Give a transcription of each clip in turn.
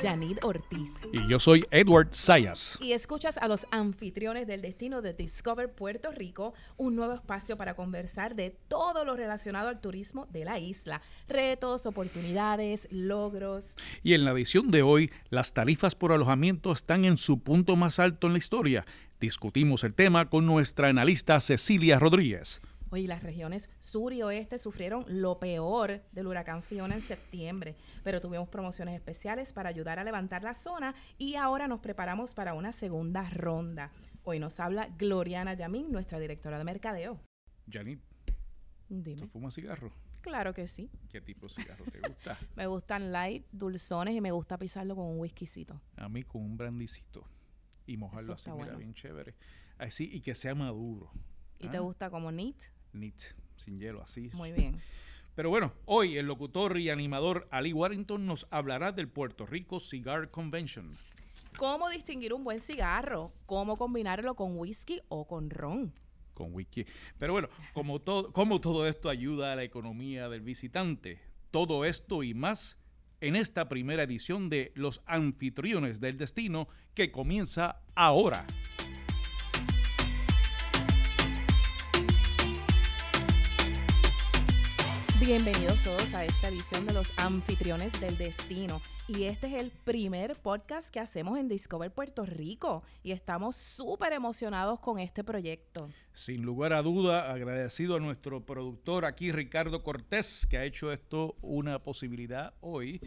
Janid Ortiz. Y yo soy Edward Sayas. Y escuchas a los anfitriones del destino de Discover Puerto Rico, un nuevo espacio para conversar de todo lo relacionado al turismo de la isla. Retos, oportunidades, logros. Y en la edición de hoy, las tarifas por alojamiento están en su punto más alto en la historia. Discutimos el tema con nuestra analista Cecilia Rodríguez. Oye, las regiones sur y oeste sufrieron lo peor del huracán Fiona en septiembre, pero tuvimos promociones especiales para ayudar a levantar la zona y ahora nos preparamos para una segunda ronda. Hoy nos habla Gloriana Yamín, nuestra directora de mercadeo. Janit, Dime. ¿tú fumas cigarro? Claro que sí. ¿Qué tipo de cigarro te gusta? Me gustan light, dulzones y me gusta pisarlo con un whiskycito. A mí con un brandicito y mojarlo así, mira, bueno. bien chévere. Así y que sea maduro. ¿Y te Ah, gusta como neat? Neat, sin hielo, así. Muy bien. Pero bueno, hoy el locutor y animador Ali Warrington nos hablará del Puerto Rico Cigar Convention. ¿Cómo distinguir un buen cigarro? ¿Cómo combinarlo con whisky o con ron? con wiki. Pero bueno, como todo, como todo esto ayuda a la economía del visitante, todo esto y más en esta primera edición de Los Anfitriones del Destino que comienza ahora. Bienvenidos todos a esta edición de los anfitriones del destino. Y este es el primer podcast que hacemos en Discover Puerto Rico. Y estamos súper emocionados con este proyecto. Sin lugar a duda, agradecido a nuestro productor aquí, Ricardo Cortés, que ha hecho esto una posibilidad hoy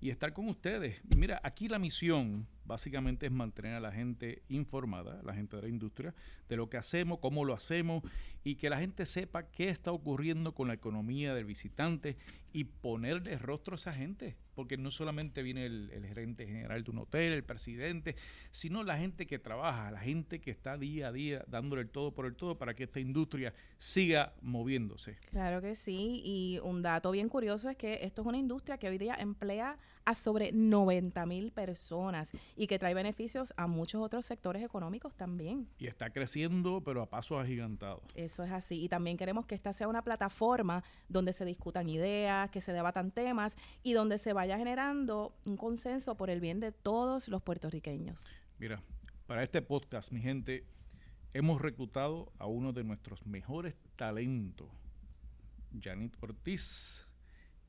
y estar con ustedes. Mira, aquí la misión básicamente es mantener a la gente informada, la gente de la industria, de lo que hacemos, cómo lo hacemos y que la gente sepa qué está ocurriendo con la economía del visitante y ponerle rostro a esa gente, porque no solamente viene el, el gerente general de un hotel, el presidente, sino la gente que trabaja, la gente que está día a día dándole el todo por el todo para que esta industria siga moviéndose. Claro que sí. Y un dato bien curioso es que esto es una industria que hoy día emplea a sobre 90 mil personas y que trae beneficios a muchos otros sectores económicos también. Y está creciendo, pero a pasos agigantados. Eso es así. Y también queremos que esta sea una plataforma donde se discutan ideas, que se debatan temas y donde se vaya generando un consenso por el bien de todos los puertorriqueños. Mira, para este podcast, mi gente, hemos reclutado a uno de nuestros mejores talentos, Janit Ortiz.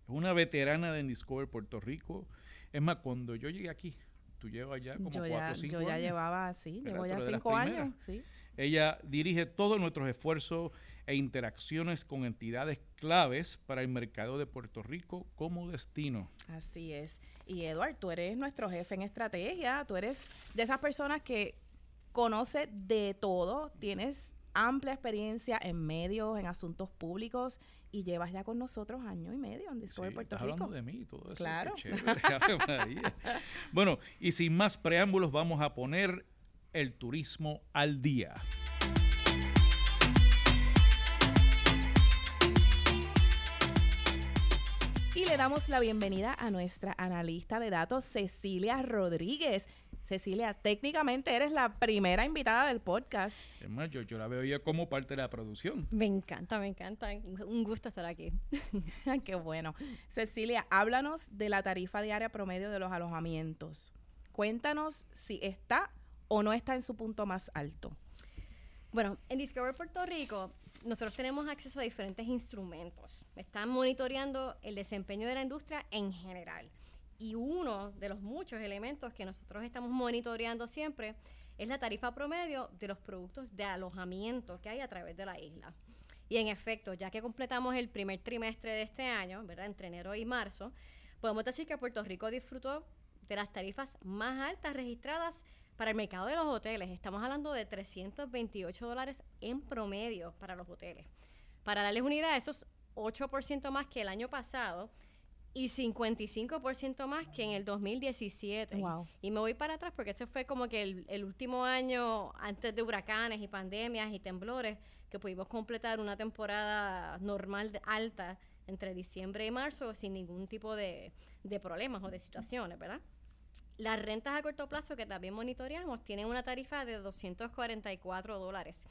Una veterana de Discover Puerto Rico. Es más, cuando yo llegué aquí, tú llevas ya como yo cuatro ya, o cinco yo ya años. llevaba, sí, llevo ya cinco años, sí. Ella dirige todos nuestros esfuerzos e interacciones con entidades claves para el mercado de Puerto Rico como destino. Así es. Y Eduard, tú eres nuestro jefe en estrategia, tú eres de esas personas que conoce de todo, tienes amplia experiencia en medios, en asuntos públicos y llevas ya con nosotros año y medio en Discover Sí, Puerto estás Rico. hablando de mí y todo eso. Claro. bueno, y sin más preámbulos, vamos a poner el turismo al día. Y le damos la bienvenida a nuestra analista de datos, Cecilia Rodríguez. Cecilia, técnicamente eres la primera invitada del podcast. Es más, yo, yo la veo ya como parte de la producción. Me encanta, me encanta. Un gusto estar aquí. Qué bueno. Cecilia, háblanos de la tarifa diaria promedio de los alojamientos. Cuéntanos si está o no está en su punto más alto. Bueno, en Discover Puerto Rico, nosotros tenemos acceso a diferentes instrumentos. Están monitoreando el desempeño de la industria en general. Y uno de los muchos elementos que nosotros estamos monitoreando siempre es la tarifa promedio de los productos de alojamiento que hay a través de la isla. Y en efecto, ya que completamos el primer trimestre de este año, ¿verdad? Entre enero y marzo, podemos decir que Puerto Rico disfrutó de las tarifas más altas registradas para el mercado de los hoteles. Estamos hablando de 328 dólares en promedio para los hoteles. Para darles una idea, eso es 8% más que el año pasado y 55% más que en el 2017. Wow. Y me voy para atrás porque ese fue como que el, el último año antes de huracanes y pandemias y temblores que pudimos completar una temporada normal alta entre diciembre y marzo sin ningún tipo de, de problemas o de situaciones, ¿verdad? Las rentas a corto plazo que también monitoreamos tienen una tarifa de 244 dólares.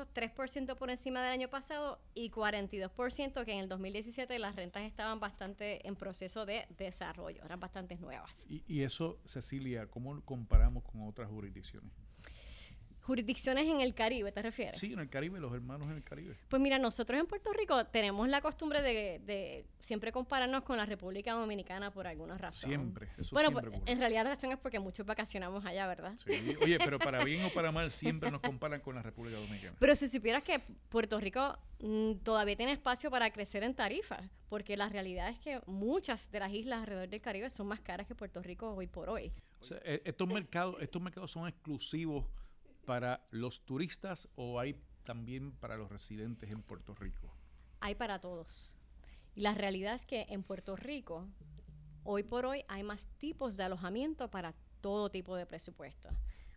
Esto presupuesto 3% por encima del año pasado y 42% que en el 2017 las rentas estaban bastante en proceso de desarrollo, eran bastante nuevas. Y, y eso, Cecilia, ¿cómo comparamos con otras jurisdicciones? Jurisdicciones en el Caribe, ¿te refieres? Sí, en el Caribe, los hermanos en el Caribe. Pues mira, nosotros en Puerto Rico tenemos la costumbre de, de siempre compararnos con la República Dominicana por alguna razón. Siempre, eso bueno, siempre pues, ocurre. en realidad la razón es porque muchos vacacionamos allá, ¿verdad? Sí. Oye, pero para bien o para mal siempre nos comparan con la República Dominicana. Pero si supieras que Puerto Rico mm, todavía tiene espacio para crecer en tarifas, porque la realidad es que muchas de las islas alrededor del Caribe son más caras que Puerto Rico hoy por hoy. O sea, e- estos mercados, estos mercados son exclusivos para los turistas o hay también para los residentes en Puerto Rico. Hay para todos. Y la realidad es que en Puerto Rico, hoy por hoy, hay más tipos de alojamiento para todo tipo de presupuestos.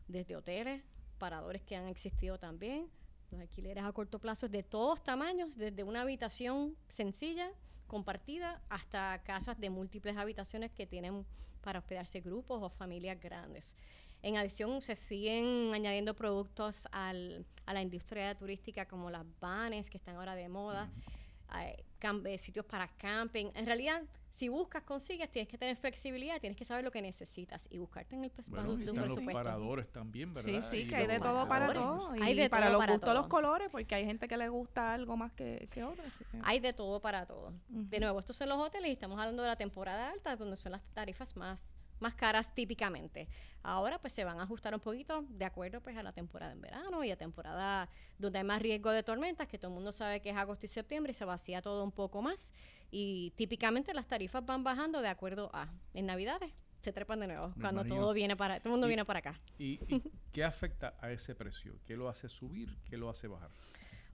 Desde hoteles, paradores que han existido también, los alquileres a corto plazo de todos tamaños, desde una habitación sencilla, compartida, hasta casas de múltiples habitaciones que tienen para hospedarse grupos o familias grandes. En adición, se siguen añadiendo productos al- a la industria turística como las vanes, que están ahora de moda, eh, sitios para camping. En realidad, si buscas, consigues, tienes que tener flexibilidad, tienes que saber lo que necesitas y buscarte en el Bueno, de un están los presupuesto. paradores también, ¿verdad? Sí, sí, Y que hay de todo para todo. Hay Y de para todo los para gustos todo. los colores, porque hay gente que le gusta algo más que, que otro. así que- Hay de todo para todo. De nuevo, estos son los hoteles y estamos hablando de la temporada alta, donde son las tarifas más, más caras típicamente. Ahora pues se van a ajustar un poquito de acuerdo pues a la temporada en verano y a temporada donde hay más riesgo de tormentas, que todo el mundo sabe que es agosto y septiembre y se vacía todo un poco más. Y típicamente las tarifas van bajando de acuerdo a en Navidades se trepan de nuevo cuando todo viene para todo el mundo viene para acá. ¿Y, y qué afecta a ese precio? ¿Qué lo hace subir? ¿Qué lo hace bajar?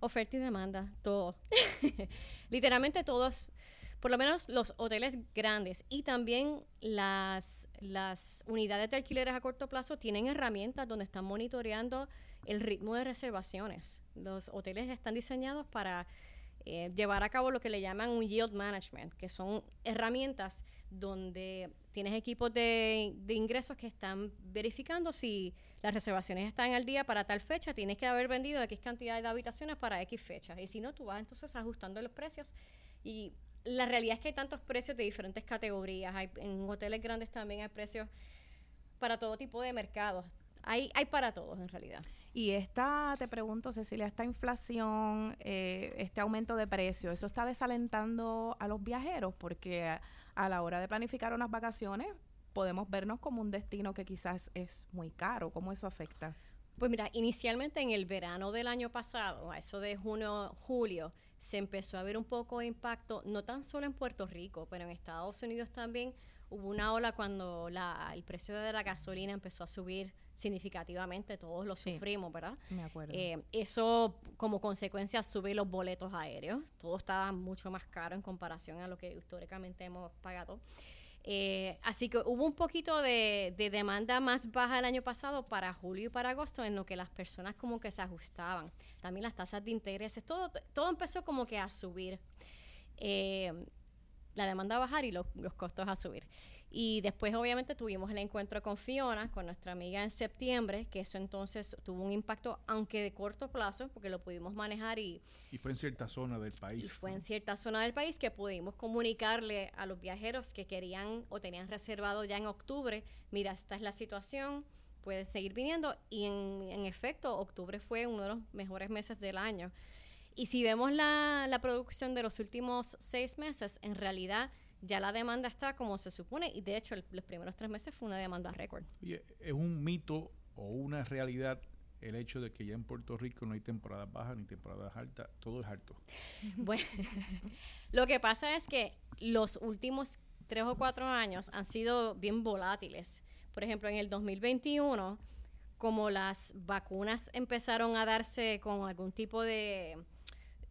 Oferta y demanda, todo. Literalmente todos, por lo menos los hoteles grandes y también las, las unidades de alquileres a corto plazo tienen herramientas donde están monitoreando el ritmo de reservaciones. Los hoteles están diseñados para eh, llevar a cabo lo que le llaman un yield management, que son herramientas donde tienes equipos de, de ingresos que están verificando si las reservaciones están al día para tal fecha, tienes que haber vendido X cantidad de habitaciones para X fecha. Y si no, tú vas entonces ajustando los precios. Y la realidad es que hay tantos precios de diferentes categorías. Hay, en hoteles grandes también hay precios para todo tipo de mercados. Hay, hay para todos en realidad. Y esta, te pregunto, Cecilia, esta inflación, eh, este aumento de precios, ¿eso está desalentando a los viajeros? Porque a, a la hora de planificar unas vacaciones podemos vernos como un destino que quizás es muy caro. ¿Cómo eso afecta? Pues mira, inicialmente en el verano del año pasado, a eso de junio, julio, se empezó a ver un poco de impacto, no tan solo en Puerto Rico, pero en Estados Unidos también hubo una ola cuando la, el precio de la gasolina empezó a subir significativamente, todos lo Sí. sufrimos, ¿verdad? Me acuerdo. Eh, eso como consecuencia sube los boletos aéreos, todo estaba mucho más caro en comparación a lo que históricamente hemos pagado. Eh, así que hubo un poquito de, de demanda más baja el año pasado para julio y para agosto, en lo que las personas como que se ajustaban. También las tasas de intereses, todo, todo empezó como que a subir. Eh, la demanda a bajar y los, los costos a subir. Y después obviamente tuvimos el encuentro con Fiona, con nuestra amiga en septiembre, que eso entonces tuvo un impacto, aunque de corto plazo, porque lo pudimos manejar y, Y fue en cierta zona del país. y fue ¿no? en cierta zona del país que pudimos comunicarle a los viajeros que querían o tenían reservado ya en octubre, mira, esta es la situación, puedes seguir viniendo. Y en, en efecto, octubre fue uno de los mejores meses del año. Y si vemos la, la producción de los últimos seis meses, en realidad ya la demanda está como se supone y de hecho el- los primeros tres meses fue una demanda récord. ¿es un mito o una realidad el hecho de que ya en Puerto Rico no hay temporadas bajas ni temporadas altas? Todo es alto. Bueno, lo que pasa es que los últimos tres o cuatro años han sido bien volátiles. Por ejemplo, en el 2021, como las vacunas empezaron a darse con algún tipo de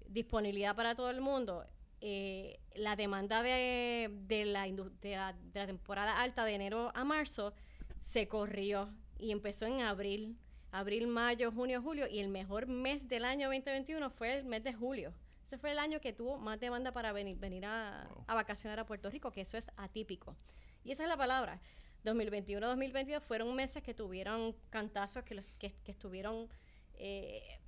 disponibilidad para todo el mundo, eh, la demanda de, de la, de, la, de la temporada alta de enero a marzo se corrió y empezó en abril, abril, mayo, junio, julio y el mejor mes del año 2021 fue el mes de julio. Ese fue el año que tuvo más demanda para venir, venir a, Wow. a vacacionar a Puerto Rico, que eso es atípico. Y esa es la palabra. 2021-2022 fueron meses que tuvieron cantazos, que, los, que, que estuvieron eh,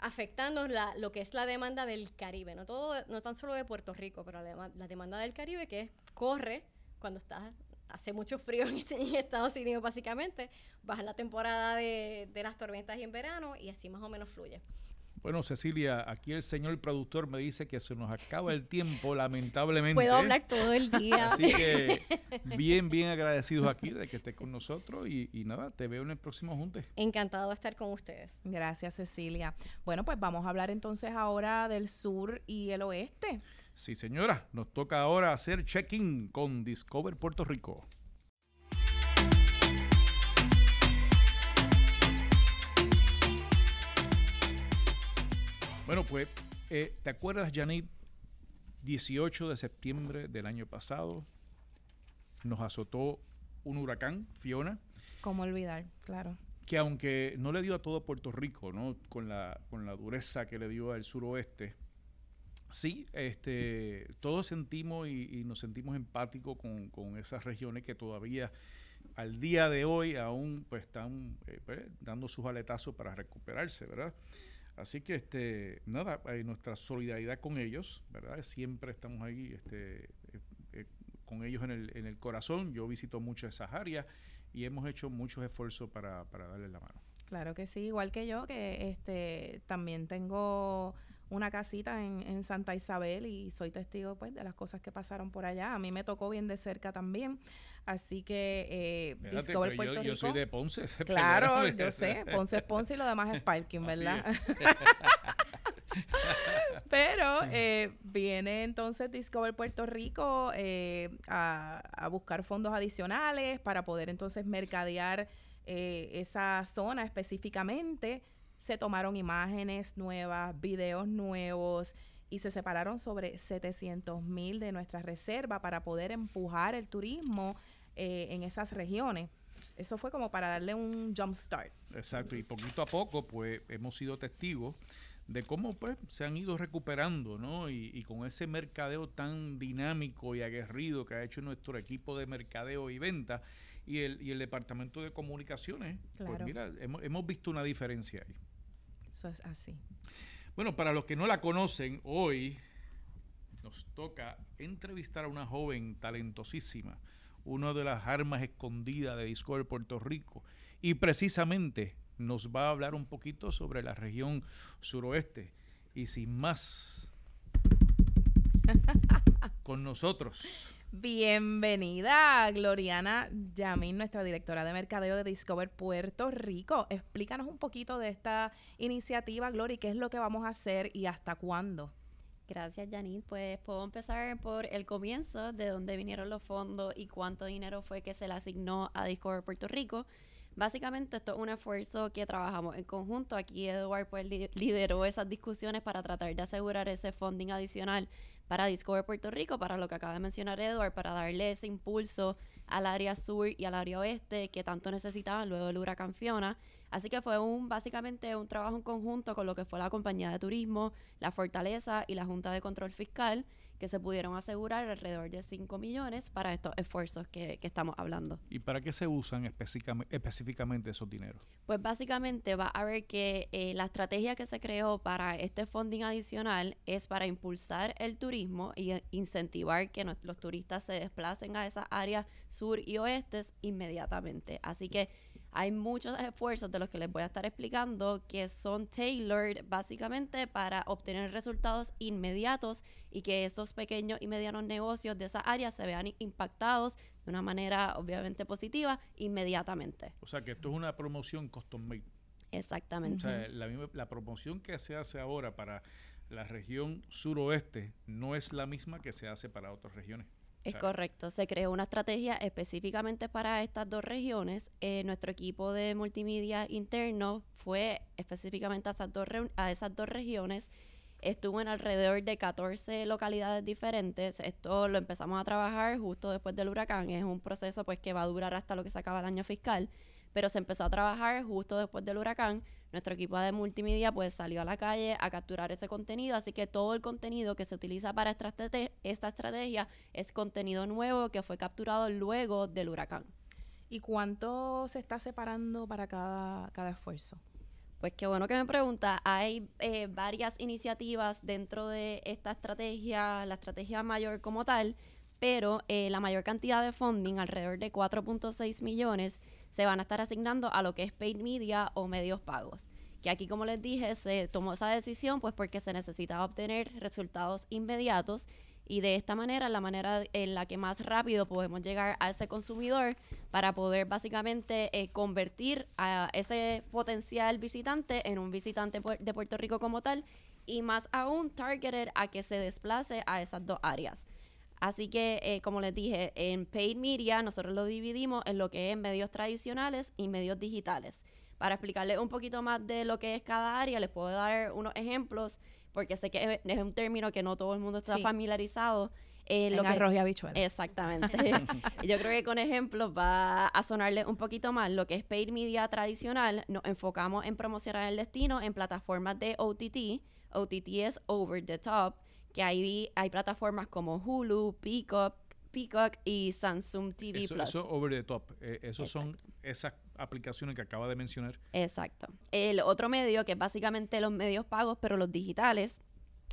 afectando la, lo que es la demanda del Caribe, no todo, no tan solo de Puerto Rico, pero la, la demanda del Caribe que corre cuando está hace mucho frío en, Estados Unidos básicamente, baja la temporada de, de las tormentas y en verano y así más o menos fluye. Bueno, Cecilia, aquí el señor productor me dice que se nos acaba el tiempo, lamentablemente. Puedo hablar todo el día. Así que bien, bien agradecidos aquí de que estés con nosotros y, y, nada, te veo en el próximo junte. Encantado de estar con ustedes. Gracias, Cecilia. Bueno, pues vamos a hablar entonces ahora del sur y el oeste. Sí, señora, nos toca ahora hacer check-in con Discover Puerto Rico. Bueno, pues, eh, ¿te acuerdas, Janet? 18 de septiembre del año pasado nos azotó un huracán, Fiona. ¿Cómo olvidar? Claro. Que aunque no le dio a todo Puerto Rico, ¿no? Con la, con la dureza que le dio al suroeste, sí, este, todos sentimos y, y nos sentimos empáticos con, con, esas regiones que todavía al día de hoy aún pues, están eh, pues, dando sus aletazos para recuperarse, ¿verdad? Así que, este, nada, hay nuestra solidaridad con ellos, ¿verdad? Siempre estamos ahí este, eh, eh, con ellos en el, en el corazón. Yo visito mucho esas áreas y hemos hecho muchos esfuerzos para, para darles la mano. Claro que sí, igual que yo, que este también tengo una casita en, en, Santa Isabel y soy testigo pues de las cosas que pasaron por allá. A mí me tocó bien de cerca también. Así que eh, Discover Puerto yo, Rico. yo soy de Ponce. Claro, yo sé. Ponce es Ponce y lo demás es parking, ¿verdad? Pero eh, viene entonces Discover Puerto Rico eh, a, a buscar fondos adicionales para poder entonces mercadear eh, esa zona específicamente. Se tomaron imágenes nuevas, videos nuevos y se separaron sobre 700 mil de nuestra reserva para poder empujar el turismo eh, en esas regiones. Eso fue como para darle un jump start. Exacto, y poquito a poco, pues hemos sido testigos de cómo pues se han ido recuperando, ¿no? Y, y, con ese mercadeo tan dinámico y aguerrido que ha hecho nuestro equipo de mercadeo y venta y el, y el departamento de comunicaciones, Claro. pues mira, hemos, hemos visto una diferencia ahí. Eso es así. Bueno, para los que no la conocen, hoy nos toca entrevistar a una joven talentosísima, una de las armas escondidas de Discover Puerto Rico, y precisamente nos va a hablar un poquito sobre la región suroeste. Y sin más, con nosotros. Bienvenida, Gloriana Yamin, nuestra directora de mercadeo de Discover Puerto Rico. Explícanos un poquito de esta iniciativa, Glory, qué es lo que vamos a hacer y hasta cuándo. Gracias, Janine. Pues puedo empezar por el comienzo, de dónde vinieron los fondos y cuánto dinero fue que se le asignó a Discover Puerto Rico. Básicamente esto es un esfuerzo que trabajamos en conjunto. Aquí Edward pues, li- lideró esas discusiones para tratar de asegurar ese funding adicional para Discover Puerto Rico, para lo que acaba de mencionar Edward, para darle ese impulso al área sur y al área oeste que tanto necesitaban luego del huracán Fiona. Así que fue un básicamente un trabajo en conjunto con lo que fue la compañía de turismo, la Fortaleza y la Junta de Control Fiscal, que se pudieron asegurar alrededor de 5 millones para estos esfuerzos que, que estamos hablando. ¿Y para qué se usan específicame- específicamente esos dineros? Pues básicamente va a ver que eh, la estrategia que se creó para este funding adicional es para impulsar el turismo y eh, incentivar que nos- los turistas se desplacen a esas áreas sur y oestes inmediatamente. Así que hay muchos esfuerzos de los que les voy a estar explicando que son tailored básicamente para obtener resultados inmediatos y que esos pequeños y medianos negocios de esa área se vean impactados de una manera obviamente positiva inmediatamente. O sea, que esto es una promoción custom made. Exactamente. O sea, la, misma- la promoción que se hace ahora para la región suroeste no es la misma que se hace para otras regiones. Es sea- correcto. Se creó una estrategia específicamente para estas dos regiones. Eh, nuestro equipo de multimedia interno fue específicamente a esas, dos a esas dos regiones. Estuvo en alrededor de 14 localidades diferentes. Esto lo empezamos a trabajar justo después del huracán. Es un proceso pues que va a durar hasta lo que se acaba el año fiscal. Pero se empezó a trabajar justo después del huracán. Nuestro equipo de multimedia pues salió a la calle a capturar ese contenido. Así que todo el contenido que se utiliza para esta, estrate- esta estrategia es contenido nuevo que fue capturado luego del huracán. ¿Y cuánto se está separando para cada, cada esfuerzo? Pues qué bueno que me pregunta. Hay eh, varias iniciativas dentro de esta estrategia, la estrategia mayor como tal, pero eh, la mayor cantidad de funding, alrededor de 4.6 millones, se van a estar asignando a lo que es paid media o medios pagos. Que aquí, como les dije, se tomó esa decisión pues porque se necesitaba obtener resultados inmediatos y de esta manera la manera en la que más rápido podemos llegar a ese consumidor para poder básicamente eh, convertir a ese potencial visitante en un visitante de Puerto Rico como tal y más aún targeted a que se desplace a esas dos áreas. Así que, eh, como les dije, en paid media nosotros lo dividimos en lo que es medios tradicionales y medios digitales. Para explicarles un poquito más de lo que es cada área, les puedo dar unos ejemplos porque sé que es, un término que no todo el mundo está familiarizado. Eh, lo arroz y habichuela. Exactamente. Yo creo que con ejemplos va a sonarle un poquito más. Lo que es paid media tradicional, nos enfocamos en promocionar el destino en plataformas de OTT. OTT es over the top, que ahí hay plataformas como Hulu, Peacock, Peacock y Samsung TV eso, Plus. Eso over the top. Eh, esos son esas aplicaciones que acaba de mencionar. Exacto. El otro medio, que es básicamente los medios pagos, pero los digitales,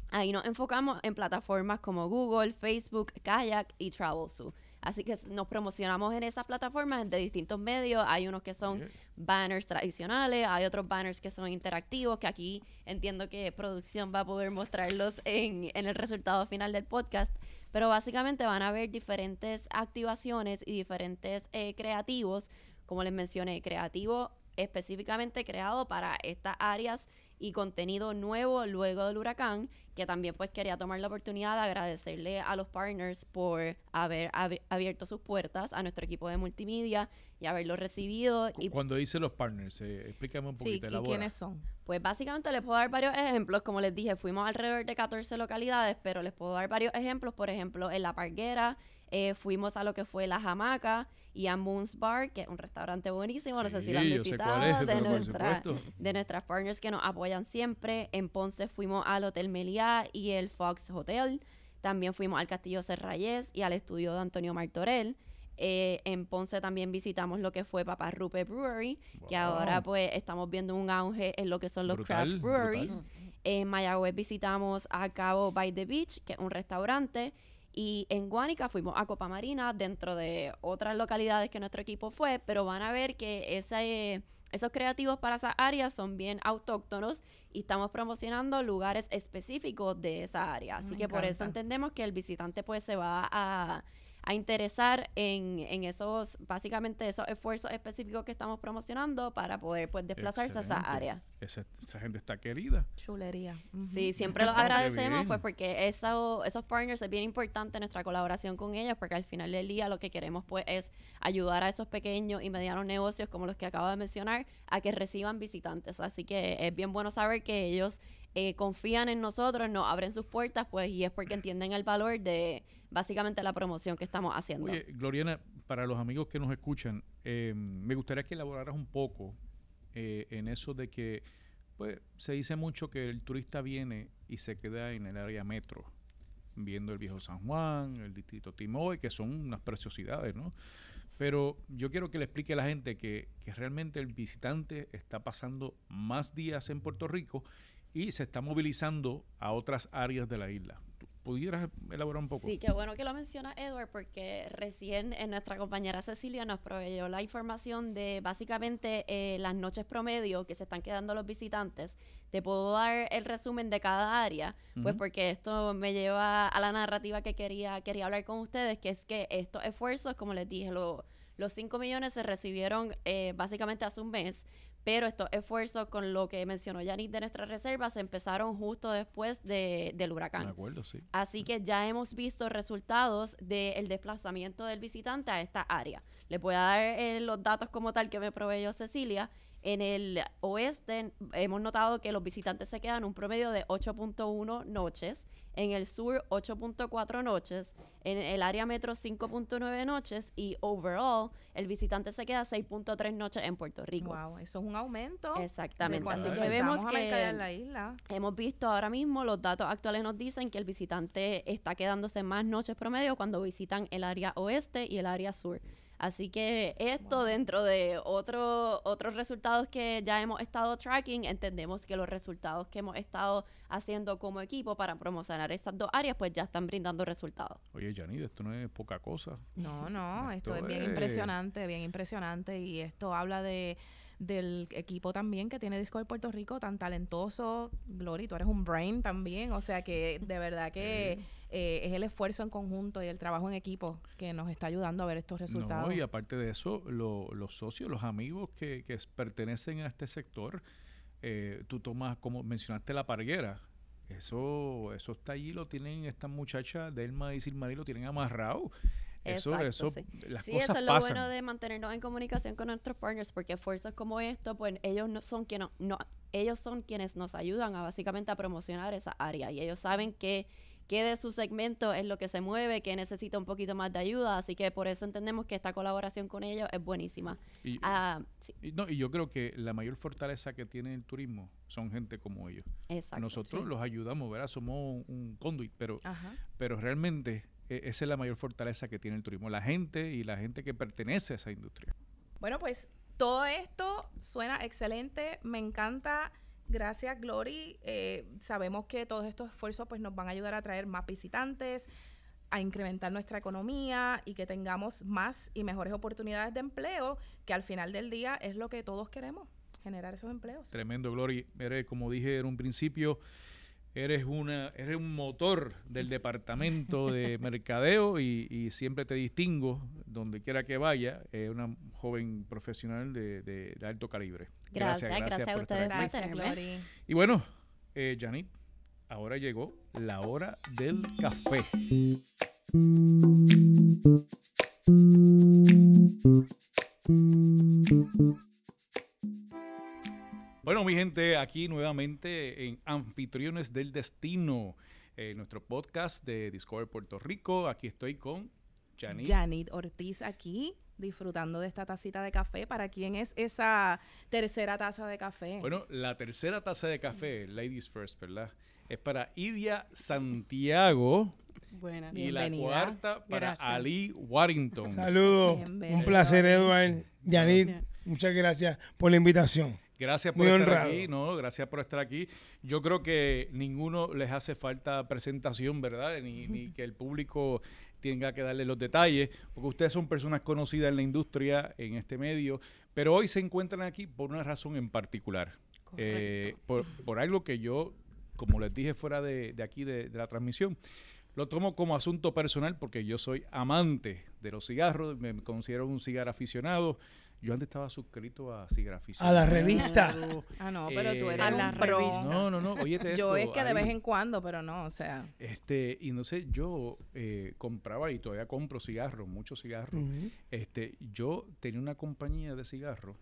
ahí nos enfocamos en plataformas como Google, Facebook, Kayak y TravelZoo. Así que nos promocionamos en esas plataformas de distintos medios. Hay unos que son banners tradicionales, hay otros banners que son interactivos, que aquí entiendo que producción va a poder mostrarlos en, en el resultado final del podcast. Pero básicamente van a haber diferentes activaciones y diferentes eh, creativos como les mencioné, creativo específicamente creado para estas áreas y contenido nuevo luego del huracán, que también pues quería tomar la oportunidad de agradecerle a los partners por haber abierto sus puertas a nuestro equipo de multimedia y haberlo recibido. Y Cuando dice los partners, eh, explícame un poquito. Sí, ¿y quiénes son? Pues básicamente les puedo dar varios ejemplos. Como les dije, fuimos alrededor de 14 localidades, pero les puedo dar varios ejemplos. Por ejemplo, en La Parguera eh, fuimos a lo que fue La Jamaca y a Moon's Bar, que es un restaurante buenísimo, no sé si lo han visitado, de, nuestra, de nuestras partners que nos apoyan siempre. En Ponce fuimos al Hotel Meliá y el Fox Hotel. También fuimos al Castillo Serrayes y al estudio de Antonio Martorell. Eh, en Ponce también visitamos lo que fue Papá Rupe Brewery, que ahora pues estamos viendo un auge en lo que son los craft breweries. En Mayagüez visitamos a Cabo by the Beach, que es un restaurante. Y en Guánica fuimos a Copa Marina, dentro de otras localidades que nuestro equipo fue, pero van a ver que ese, esos creativos para esas áreas son bien autóctonos y estamos promocionando lugares específicos de esa área. Así que por eso entendemos que el visitante pues se va a a interesar en, en, esos, básicamente esos esfuerzos específicos que estamos promocionando para poder pues desplazarse a esa área. Esa, gente está querida. Chulería. Sí, siempre los agradecemos pues porque eso, esos partners es bien importante nuestra colaboración con ellos porque al final del día lo que queremos pues es ayudar a esos pequeños y medianos negocios como los que acabo de mencionar a que reciban visitantes. Así que es bien bueno saber que ellos eh, confían en nosotros, nos abren sus puertas pues y es porque entienden el valor de básicamente la promoción que estamos haciendo. Gloriana, para los amigos que nos escuchan, eh, me gustaría que elaboraras un poco eh, en eso de que pues se dice mucho que el turista viene y se queda en el área metro, viendo el viejo San Juan, el distrito Timoy, que son unas preciosidades, ¿no? Pero yo quiero que le explique a la gente que, que realmente el visitante está pasando más días en Puerto Rico y se está movilizando a otras áreas de la isla. ¿Pudieras elaborar un poco? Sí, qué bueno que lo menciona Edward, porque recién en nuestra compañera Cecilia nos proveyó la información de básicamente eh, las noches promedio que se están quedando los visitantes. Te puedo dar el resumen de cada área, pues porque esto me lleva a la narrativa que quería, quería hablar con ustedes, que es que estos esfuerzos, como les dije, los 5 millones se recibieron eh, básicamente hace un mes pero estos esfuerzos con lo que mencionó Yanis de nuestras reservas empezaron justo después de, del huracán. De acuerdo, sí. Así que ya hemos visto resultados del desplazamiento del visitante a esta área. Les voy a dar eh, los datos como tal que me proveyó Cecilia. En el oeste hemos notado que los visitantes se quedan un promedio de 8.1 noches en el sur 8.4 noches, en el área metro 5.9 noches y overall el visitante se queda 6.3 noches en Puerto Rico. Wow, eso es un aumento. Exactamente. Así que vemos que la isla. hemos visto ahora mismo los datos actuales nos dicen que el visitante está quedándose más noches promedio cuando visitan el área oeste y el área sur. Así que esto dentro de otro, otros resultados que ya hemos estado tracking, entendemos que los resultados que hemos estado haciendo como equipo para promocionar estas dos áreas, pues ya están brindando resultados. Oye, Janid, esto no es poca cosa. No, no, esto, Esto es bien es- impresionante, bien impresionante y esto habla de del equipo también que tiene Discovery Puerto Rico tan talentoso, Glory, tú eres un brain también, o sea que de verdad que eh, es el esfuerzo en conjunto y el trabajo en equipo que nos está ayudando a ver estos resultados. No, y aparte de eso, lo- los socios, los amigos que, que pertenecen a este sector, eh, tú tomas, como mencionaste, la parguera. Eso, eso está allí, lo tienen estas muchachas, Delma y Silmarí, lo tienen amarrado. Eso, Exacto, eso, sí. las Sí, cosas eso es lo pasan. bueno de mantenernos en comunicación con nuestros partners, porque esfuerzos como esto, pues ellos no son quienes, no, ellos son quienes nos ayudan a básicamente a promocionar esa área y ellos saben que, que de su segmento es lo que se mueve, que necesita un poquito más de ayuda, así que por eso entendemos que esta colaboración con ellos es buenísima. Y, Ah, sí, y no, y yo creo que la mayor fortaleza que tiene el turismo son gente como ellos. exacto. Nosotros sí. los ayudamos, ¿verdad? Somos un conduit, pero, Ajá. pero realmente eh, esa es la mayor fortaleza que tiene el turismo, la gente y la gente que pertenece a esa industria. Bueno, pues todo esto suena excelente, me encanta. Gracias, Glory. Eh, sabemos que todos estos esfuerzos pues, nos van a ayudar a traer más visitantes, a incrementar nuestra economía y que tengamos más y mejores oportunidades de empleo, que al final del día es lo que todos queremos, generar esos empleos. Tremendo, Glory. Eres, como dije en un principio, eres una, eres un motor del departamento de mercadeo y, y siempre te distingo donde quiera que vaya. Es una joven profesional de, de- de alto calibre. Gracias, gracias a por estar ustedes. Gracias. Y bueno, eh, Janit, ahora llegó la hora del café. Bueno, mi gente, aquí nuevamente en Anfitriones del Destino, eh, nuestro podcast de Discover Puerto Rico. Aquí estoy con Janit. Janit Ortiz aquí, disfrutando de esta tacita de café. ¿Para quién es esa tercera taza de café? Bueno, la tercera taza de café, Ladies First, ¿verdad? Es para Idia Santiago Buenas. y la cuarta para Gracias. Ali Warrington. Saludos. Un placer, Edward. Bien. muchas gracias por la invitación. Gracias por Muy estar honrado. aquí, no, gracias por estar aquí. Yo creo que ninguno les hace falta presentación, ¿verdad? Ni, ni que el público tenga que darle los detalles, porque ustedes son personas conocidas en la industria, en este medio, pero hoy se encuentran aquí por una razón en particular. Eh, por, por algo que yo, como les dije fuera de, de aquí de, de la transmisión, lo tomo como asunto personal porque yo soy amante de los cigarros, me considero un cigarro aficionado. Yo antes estaba suscrito a cigarro A la revista. Ah, no, pero tú eres A un la pro. revista. No, no, no, óyete Yo es que de ahí, vez en cuando, pero no, o sea. Este, y no sé, yo eh, compraba y todavía compro cigarros, muchos cigarros. Este, yo tenía una compañía de cigarros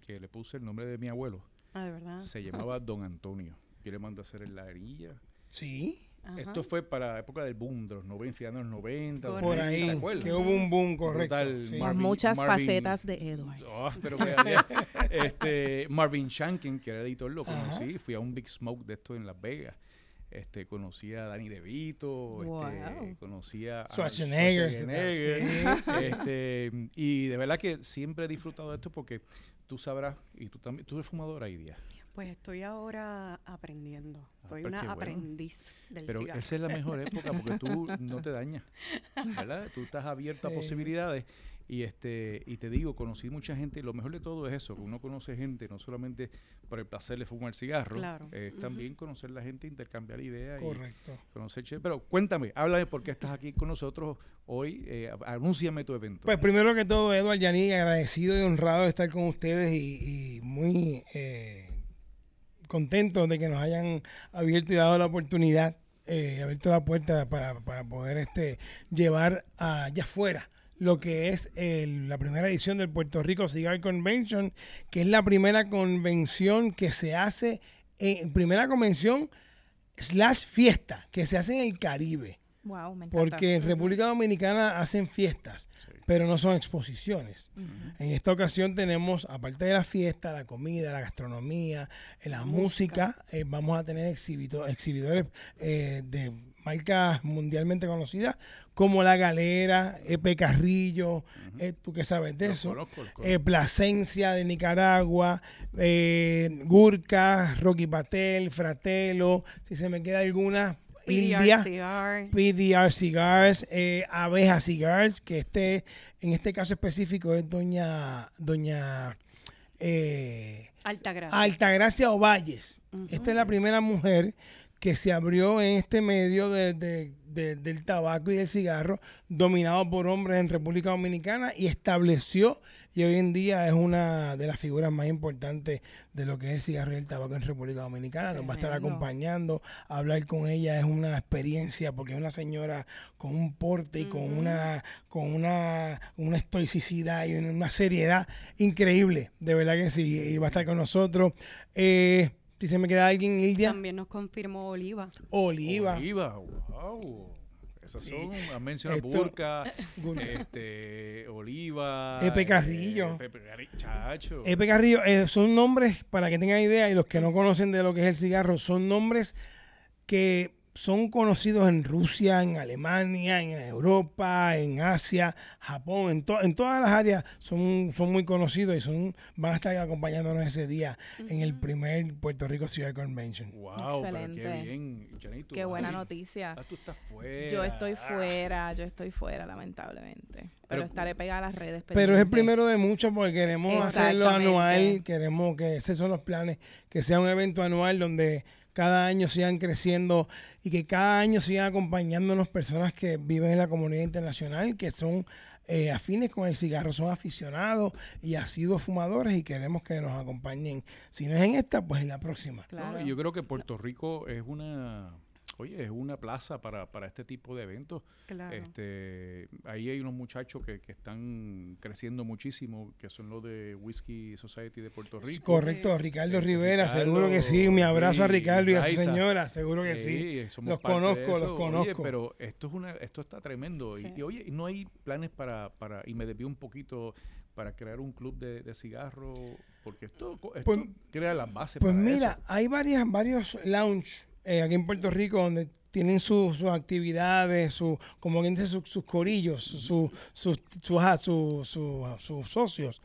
que le puse el nombre de mi abuelo. Ah, de verdad. Se llamaba Don Antonio. Yo le mandé a hacer en la herilla. Sí, Ajá. Esto fue para la época del boom, de los 90, finales de los 90. Correcto. por 2000, ahí. Que hubo un boom correcto. Sí. Marvin- muchas Marvin- facetas de Edward. Oh, pero vea, vea. este, Marvin Shanken, que era editor, lo conocí. Fui a un Big Smoke de esto en Las Vegas. Este, conocí a Danny DeVito, este, Wow. conocí a Schwarzenegger, Schwarzenegger, sí, este, y de verdad que siempre he disfrutado de esto porque tú sabrás, y tú también, tú eres fumadora hoy día, Pues estoy ahora aprendiendo. Soy pues una bueno. aprendiz del pero cigarro. esa es la mejor época porque tú no te dañas, ¿verdad? Tú estás abierto a posibilidades y este y te digo, conocí mucha gente y lo mejor de todo es eso, que uno conoce gente no solamente por el placer de fumar cigarro, Claro. es también conocer la gente, intercambiar ideas y Correcto. conocer che- Pero cuéntame, háblame por qué estás aquí con nosotros hoy, eh, anúnciame tu evento. Pues primero que todo, Edward Yanni, agradecido y honrado de estar con ustedes y, y muy eh, contento de que nos hayan abierto y dado la oportunidad, eh, abierto la puerta para, para poder este, llevar allá afuera lo que es el- la primera edición del Puerto Rico Cigar Convention, que es la primera convención que se hace, en, primera convención slash fiesta que se hace en el Caribe. Wow, me encanta. Porque en República Dominicana hacen fiestas, Sí. pero no son exposiciones. En esta ocasión tenemos, aparte de la fiesta, la comida, la gastronomía, eh, la música, eh, vamos a tener exhibito- exhibidores eh, de marcas mundialmente conocidas como La Galera, Epe Carrillo, eh, tú qué sabes de Lo eso, eh, Plasencia de Nicaragua, eh, Gurka, Rocky Patel, Fratelo, si se me queda alguna, India. PDR, PDR Cigars, eh, Abeja Cigars, que este, en este caso específico es doña, doña eh, Altagracia. Altagracia Ovalles. Esta es la primera mujer que se abrió en este medio de- de- de- del tabaco y del cigarro, dominado por hombres en República Dominicana, y estableció, y hoy en día es una de las figuras más importantes de lo que es el cigarro y el tabaco en República Dominicana. Nos va a estar acompañando, hablar con ella es una experiencia, porque es una señora con un porte y con una, con una, una estoicidad y una, una seriedad increíble, de verdad que sí, y va a estar con nosotros. Eh, si se me queda alguien, Ildia, También nos confirmó Oliva. Oliva. Oliva, wow. Esas Sí. son, han mencionado Burka, este, Oliva. Epe Carrillo. eh, Carrillo, chacho. Epe Carrillo, eh, son nombres, para que tengan idea, y los que no conocen de lo que es el cigarro, son nombres que son conocidos en Rusia, en Alemania, en Europa, en Asia, Japón, en, to- en todas las áreas son, son muy conocidos y son van a estar acompañándonos ese día en el primer Puerto Rico Cigar Convention. Wow, pero qué Excelente. bien. Qué buena noticia. ah, tú estás fuera. Yo estoy fuera, yo estoy fuera, lamentablemente. Pero, Pero- estaré pegada a las redes. Pero es el primero de muchos porque queremos hacerlo anual, queremos que esos son los planes, que sea un evento anual donde cada año sigan creciendo y que cada año sigan acompañándonos personas que viven en la comunidad internacional, que son eh, afines con el cigarro, son aficionados y asiduos fumadores y queremos que nos acompañen. Si no es en esta, pues en la próxima. No, Claro. y yo creo que Puerto Rico es una, oye, es una plaza para, para este tipo de eventos. Claro. Este, ahí hay unos muchachos que, que están creciendo muchísimo, que son los de Whisky Society de Puerto Rico. Correcto, Ricardo Eh, Rivera, Ricardo, seguro que sí. Mi abrazo a Ricardo y a su señora, seguro que sí. Sí, somos Los conozco, los conozco. Oye, pero esto es una, esto está tremendo. Y- Sí. Y, oye, no hay planes para, para, y me desvío un poquito para crear un club de, de cigarro, porque esto, esto Pues- crea las bases Pues para mira, eso. hay varias, varios lounge eh, aquí en Puerto Rico donde tienen sus sus actividades, su, como quien dice, sus, sus corillos, sus, sus, sus, sus- socios.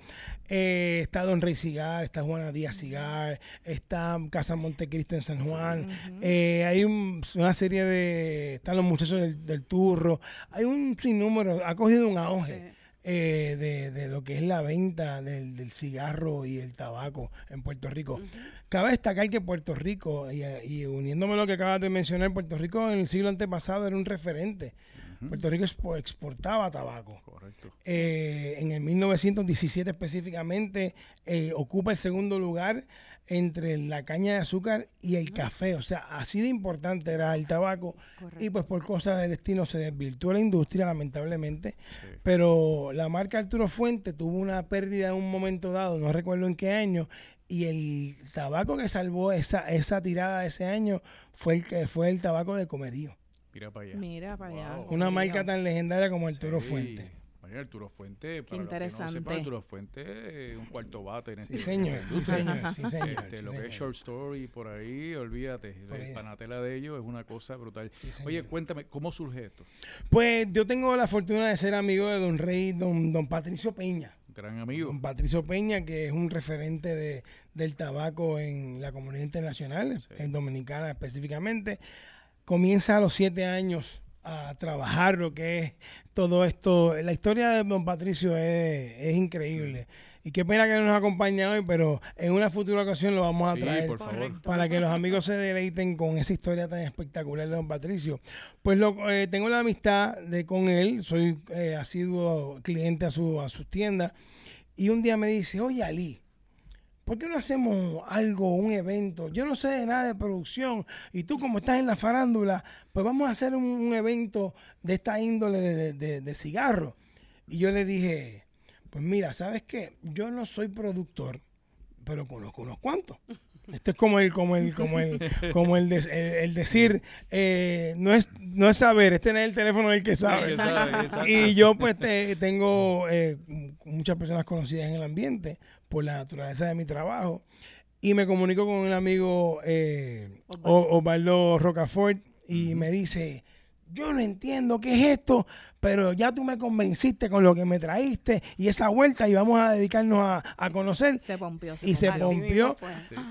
Eh, está Don Rey Cigar, está Juana Díaz Cigar, está Casa Montecristo en San Juan. Eh, hay un- una serie de, están los muchachos del, del turro. Hay un sinnúmero, ha cogido un auge Sí. Eh, de, de lo que es la venta del, del cigarro y el tabaco en Puerto Rico. Cabe destacar que Puerto Rico, y, y uniéndome a lo que acabas de mencionar, Puerto Rico en el siglo antepasado era un referente. Puerto Rico expo- exportaba tabaco. Correcto. Eh, en el 1917 específicamente eh, ocupa el segundo lugar entre la caña de azúcar y el café. O sea, así de importante era el tabaco. Y pues por cosas del destino se desvirtuó la industria, lamentablemente. Sí. Pero la marca Arturo Fuente tuvo una pérdida en un momento dado, no recuerdo en qué año, y el tabaco que salvó esa, esa tirada de ese año fue el que fue el tabaco de Comerío. Mira para allá. Mira para allá. Wow. Una marca tan legendaria como Arturo Sí. Fuente. Arturo Fuente, para interesante. Los que no sepan, Arturo Fuente es un cuarto bate en Sí, este señor, sí, señor, sí, señor. Este, sí, lo que señor. es short story por ahí, olvídate. Por La panatela de ellos es una cosa brutal. Sí. Oye, cuéntame, ¿cómo surge esto? Pues yo tengo la fortuna de ser amigo de don Rey, don, don Patricio Peña. Gran amigo. Don Patricio Peña, que es un referente de, del tabaco en la comunidad internacional, Sí. en Dominicana específicamente, comienza a los siete años a trabajar lo que es todo esto. La historia de don Patricio es, es increíble. Y qué pena que no nos acompaña hoy, pero en una futura ocasión lo vamos a Sí, traer por favor. Para que los amigos se deleiten con esa historia tan espectacular de don Patricio. Pues lo, eh, tengo la amistad de con él, soy eh, asiduo cliente a, su, a sus tiendas, y un día me dice, oye Ali, ¿por qué no hacemos algo, un evento? Yo no sé de nada de producción, y tú como estás en la farándula, pues vamos a hacer un, un evento de esta índole de, de, de- de cigarro. Y yo le dije, pues mira, ¿sabes qué? Yo no soy productor, pero conozco unos cuantos. Esto es como el, como el, como el, como el, el- el decir, eh, no es, no es saber, es tener el teléfono del que sabe. Y yo pues te- tengo eh, muchas personas conocidas en el ambiente por la naturaleza de mi trabajo. Y me comunico con el amigo eh, O- Osvaldo Rocafort, y me dice, yo no entiendo qué es esto, pero ya tú me convenciste con lo que me traíste y esa vuelta y vamos a dedicarnos a, a conocer. Se pompió. Y se pompió.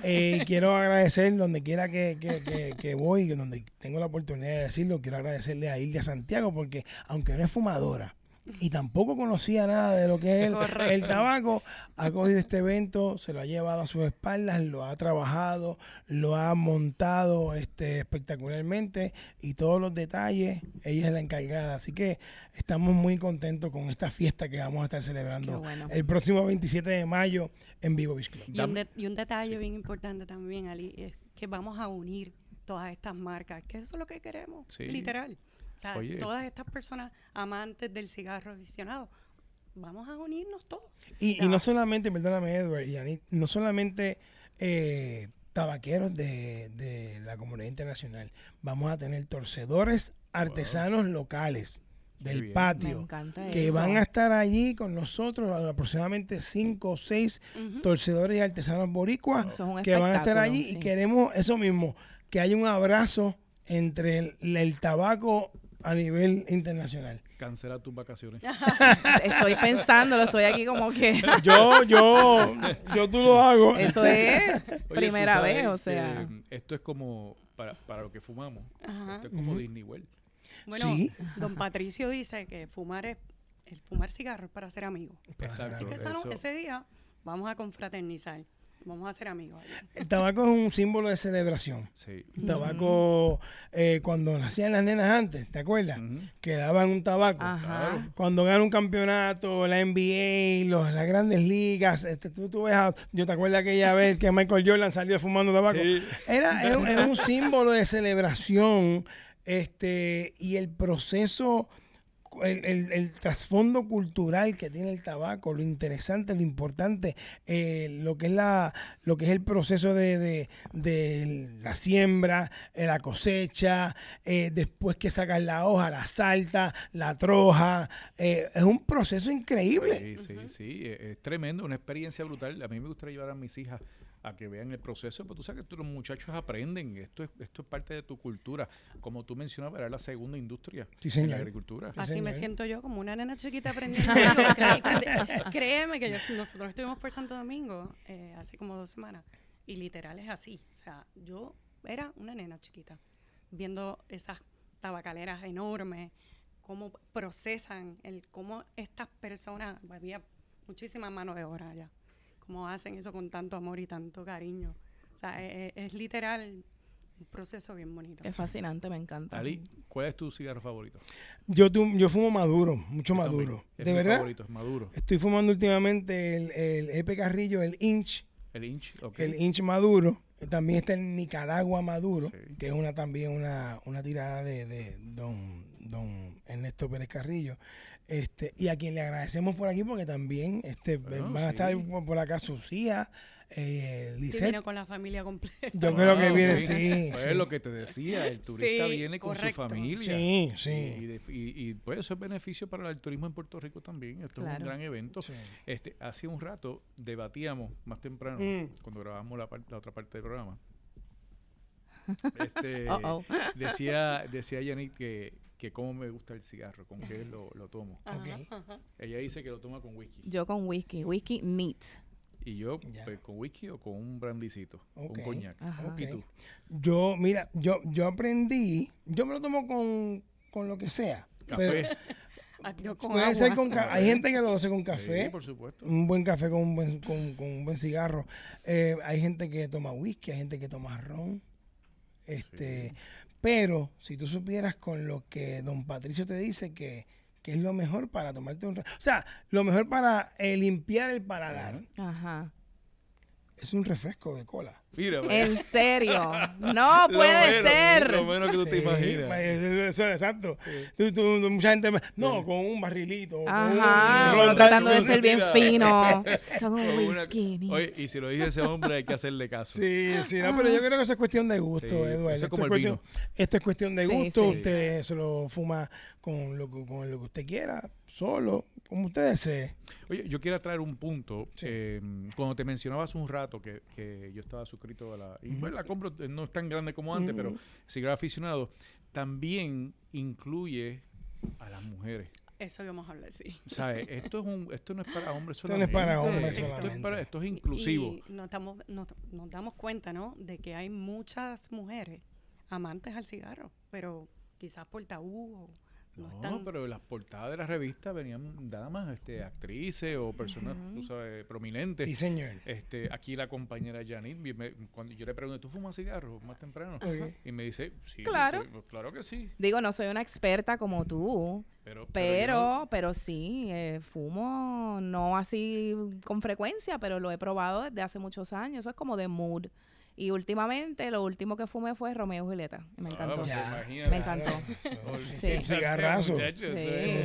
Eh, quiero agradecer donde quiera que, que, que, que voy, donde tengo la oportunidad de decirlo, quiero agradecerle a Ildia Santiago porque aunque no es fumadora y tampoco conocía nada de lo que es el, tabaco, ha cogido este evento, se lo ha llevado a sus espaldas, lo ha trabajado, lo ha montado este, espectacularmente y todos los detalles, ella es la encargada. Así que estamos muy contentos con esta fiesta que vamos a estar celebrando bueno. el próximo 27 de mayo en Vivo Beach Club. Y un, Dame- de- y un detalle Sí. bien importante también, Ali, es que vamos a unir todas estas marcas, que eso es lo que queremos, Sí. literal. O sea, Oye. todas estas personas amantes del cigarro aficionado, vamos a unirnos todos. Y, y Ya. no solamente, perdóname Edward y Anit, no solamente eh, tabaqueros de, de la comunidad internacional, vamos a tener torcedores artesanos locales del patio que eso. van a estar allí con nosotros, aproximadamente cinco o seis torcedores y artesanos boricuas que van a estar allí y queremos eso mismo, que haya un abrazo entre el, el tabaco a nivel internacional. Cancela tus vacaciones. Estoy pensándolo, estoy aquí como que Yo, yo, yo tú lo hago. eso es Oye, primera sabes vez, o sea. mm, esto es como, para, para lo que fumamos, Ajá. esto es como. Disney World. Bueno, Sí. don Patricio dice que fumar es, el fumar cigarro es para ser amigos. Exacto. Así que esa ese día vamos a confraternizar, vamos a ser amigos. El tabaco es un símbolo de celebración. Sí. El tabaco, eh, cuando nacían las nenas antes, ¿te acuerdas? Que daban un tabaco. Ajá. Cuando gana un campeonato, la NBA, los, las grandes ligas, este, tú, tú ves a- yo te acuerdas aquella vez que Michael Jordan salió fumando tabaco. Sí. Era, es un símbolo de celebración este, y el proceso, el, el- el trasfondo cultural que tiene el tabaco, lo interesante, lo importante, eh, lo que es la, lo que es el proceso de, de- de la siembra, eh, la cosecha, eh, después que sacas la hoja, la salta, la troja, es un proceso increíble. Sí, sí, sí, es tremendo, una experiencia brutal. A mí me gustaría llevar a mis hijas a que vean el proceso, pero tú sabes que tú- los muchachos aprenden, esto es, esto es parte de tu cultura. Como tú mencionabas, era la segunda industria Sí, en la agricultura. Sí, Así me siento yo como una nena chiquita aprendiendo. Créeme que yo- nosotros estuvimos por Santo Domingo eh, hace como dos semanas y literal es así. O sea, yo era una nena chiquita viendo esas tabacaleras enormes, cómo procesan, el cómo estas personas, había muchísima mano de obra allá, cómo hacen eso con tanto amor y tanto cariño. O sea, e- e- es, literal un proceso bien bonito. Es fascinante, me encanta. Ali, ¿cuál es tu cigarro favorito? Yo, tu- yo fumo maduro, mucho Yo maduro. Es ¿De mi verdad? favorito, es maduro. Estoy fumando últimamente el, el Epe Carrillo, el Inch, El inch, ok. el Inch Maduro. También está el Nicaragua Maduro, Sí. que es una también una, una tirada de, de don, don Ernesto Pérez Carrillo. Este, y a quien le agradecemos por aquí porque también este, Bueno, van a estar por, acá Sucía, eh, Sí, vino con la familia completa. Yo creo que viene, sí. Pues sí. es lo que te decía, el turista Sí, viene con correcto. su familia. Sí, sí. Y, de- y- y, eso es beneficio para el turismo en Puerto Rico también. Esto es un gran evento. Sí. Este, hace un rato debatíamos más temprano, Mm. cuando grabamos la, la otra parte del programa. Este, decía, decía Yanit que, que cómo me gusta el cigarro, con qué lo, lo tomo. Ella dice que lo toma con whisky. Yo con whisky, whisky neat. Y yo, pues, con whisky o con un brandicito, Ok. un coñac. Ajá. ¿Y tú? Yo, mira, yo, yo aprendí, yo me lo tomo con, con lo que sea. Café. Ah, yo con Puede agua. ser con ca- Hay gente que lo hace con café. Sí, por supuesto. un buen café con un buen, con, con un buen cigarro. Eh, hay gente que toma whisky, hay gente que toma ron. Este, Pero si tú supieras con lo que don Patricio te dice que, que es lo mejor para tomarte un... O sea, lo mejor para eh, limpiar el paladar Ajá. es un refresco de cola. Mira. En serio. No Lo puede menos, ser. Lo menos que tú te imaginas. eso- exacto. Tú- tú- mucha gente... me- No, con un barrilito. con Ajá. un uno ron, tratando de ser bien fino. Con una-. Oye, y si lo dice ese hombre, hay que hacerle caso. Sí, sí, no, pero yo creo que eso es cuestión de gusto, Sí, Eduardo. eso es Esto, como es el cuestión, esto es cuestión de gusto. sí. Usted se lo fuma con lo, que- con lo que usted quiera, solo, como usted desee. Oye, yo quiero traer un punto. Sí. eh, cuando te mencionaba hace un rato que, que yo estaba suscrito a la... Y pues la compro, eh, no es tan grande como antes, pero cigarro aficionado. también incluye a las mujeres. Eso íbamos a hablar, sí. ¿Sabes? Esto, es un, esto no es para hombres Esto no es para solamente. hombres Esto es, solamente. para- esto es inclusivo. Y nos damos, nos, nos damos cuenta, ¿no? De que hay muchas mujeres amantes al cigarro, pero quizás por tabú o no, No, están... pero en las portadas de la revista venían damas, este, actrices o personas, tú sabes, prominentes. Sí, señor. Este, aquí la compañera Janine, me- cuando yo le pregunté, ¿tú fumas cigarros más temprano? Y me dice, sí, Claro. pues, claro que sí. Digo, no soy una experta como tú, Pero, pero, no- pero sí, eh, fumo, no así con frecuencia, pero lo he probado desde hace muchos años. Eso es como de mood. Y últimamente, lo último que fumé fue Romeo y Julieta. y Me Ah, encantó. pues, Ya. imagínate. Me encantó. Sí. Un cigarrazo.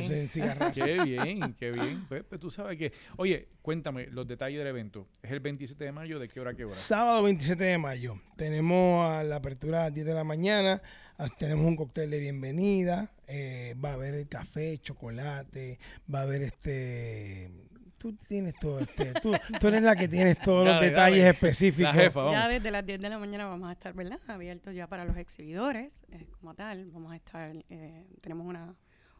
Sí. cigarrazo. Qué bien, qué bien. Pues, tú sabes que. Oye, cuéntame los detalles del evento. Es el 27 de mayo, ¿de qué hora a qué hora? Sábado 27 de mayo. Tenemos a la apertura a las 10 de la mañana. as- Tenemos un cóctel de bienvenida. eh, va a haber el café, chocolate. Va a haber este. Tú tienes todo este. Tú, tú eres la que tienes todos los Dale, detalles dale. específicos. La jefa, Ya vamos. desde las 10 de la mañana vamos a estar, ¿verdad? Abiertos ya para los exhibidores, eh, como tal. Vamos a estar, eh, tenemos una,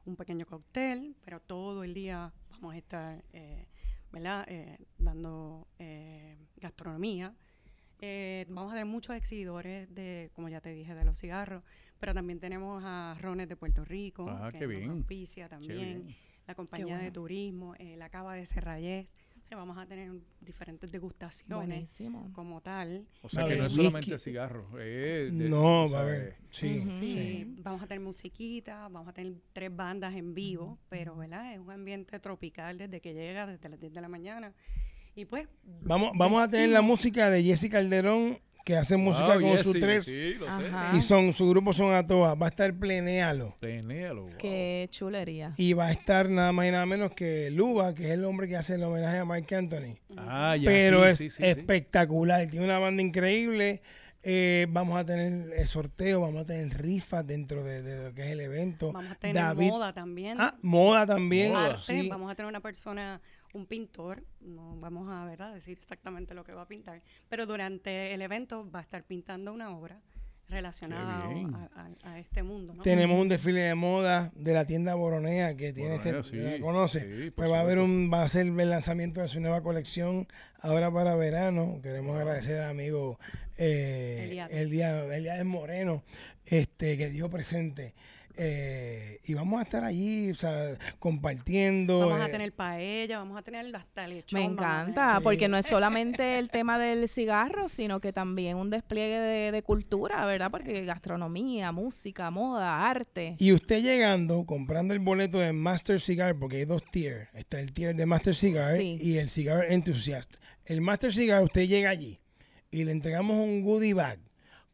un pequeño cóctel, pero todo el día vamos a estar, eh, ¿verdad? Eh, dando eh, gastronomía. Eh, vamos a tener muchos exhibidores de, como ya te dije, de los cigarros, pero también tenemos a Rones de Puerto Rico, Ah, que qué nos bien. auspicia también bien. La compañía de turismo, eh, la cava de Serrayés. Eh, Vamos a tener diferentes degustaciones Buenísimo. como tal. O sea que no es solamente cigarros. es de- No, va a haber. Sí, Ujú. sí. Sí, vamos a tener musiquita, vamos a tener tres bandas en vivo, pero ¿verdad? Es un ambiente tropical desde que llega, desde las 10 de la mañana. Y pues... Vamos, vamos a tener la música de Jessica Calderón, que hace música Wow, con yes, sus sí, tres. Sí, lo sé. Y son, su grupo son a todas. Va a estar Plenéalo. Planéalo, wow. Qué chulería. Y va a estar nada más y nada menos que Luba, que es el hombre que hace el homenaje a Mark Anthony. Ah, ya, Pero sí, es sí, sí, sí. espectacular. Tiene una banda increíble. Eh, vamos a tener eh, sorteo, vamos a tener rifas dentro de, de lo que es el evento. Vamos a tener David- moda también. Ah, moda también. Moda. arte, sí. vamos a tener una persona, un pintor, no vamos a ¿verdad? decir exactamente lo que va a pintar, pero durante el evento va a estar pintando una obra relacionada a, a- a este mundo. ¿no? Tenemos un desfile de moda de la tienda Boronea que tiene Boronea, este, sí, ¿la conoce? sí, pues va a haber un, va a ser el lanzamiento de su nueva colección ahora para verano. Queremos agradecer al amigo eh. Eliades Eliades Moreno, este, que dio presente. Eh, y vamos a estar allí, o sea, compartiendo. Vamos a eh, tener paella, vamos a tener hasta lechón. Me tener- encanta, Sí. porque no es solamente el tema del cigarro, sino que también un despliegue de, de cultura, ¿verdad? Porque gastronomía, música, moda, arte. Y usted llegando, comprando el boleto de Master Cigar, porque hay dos tiers. Está el tier de Master Cigar Sí. y el Cigar Enthusiast. El Master Cigar, usted llega allí y le entregamos un goodie bag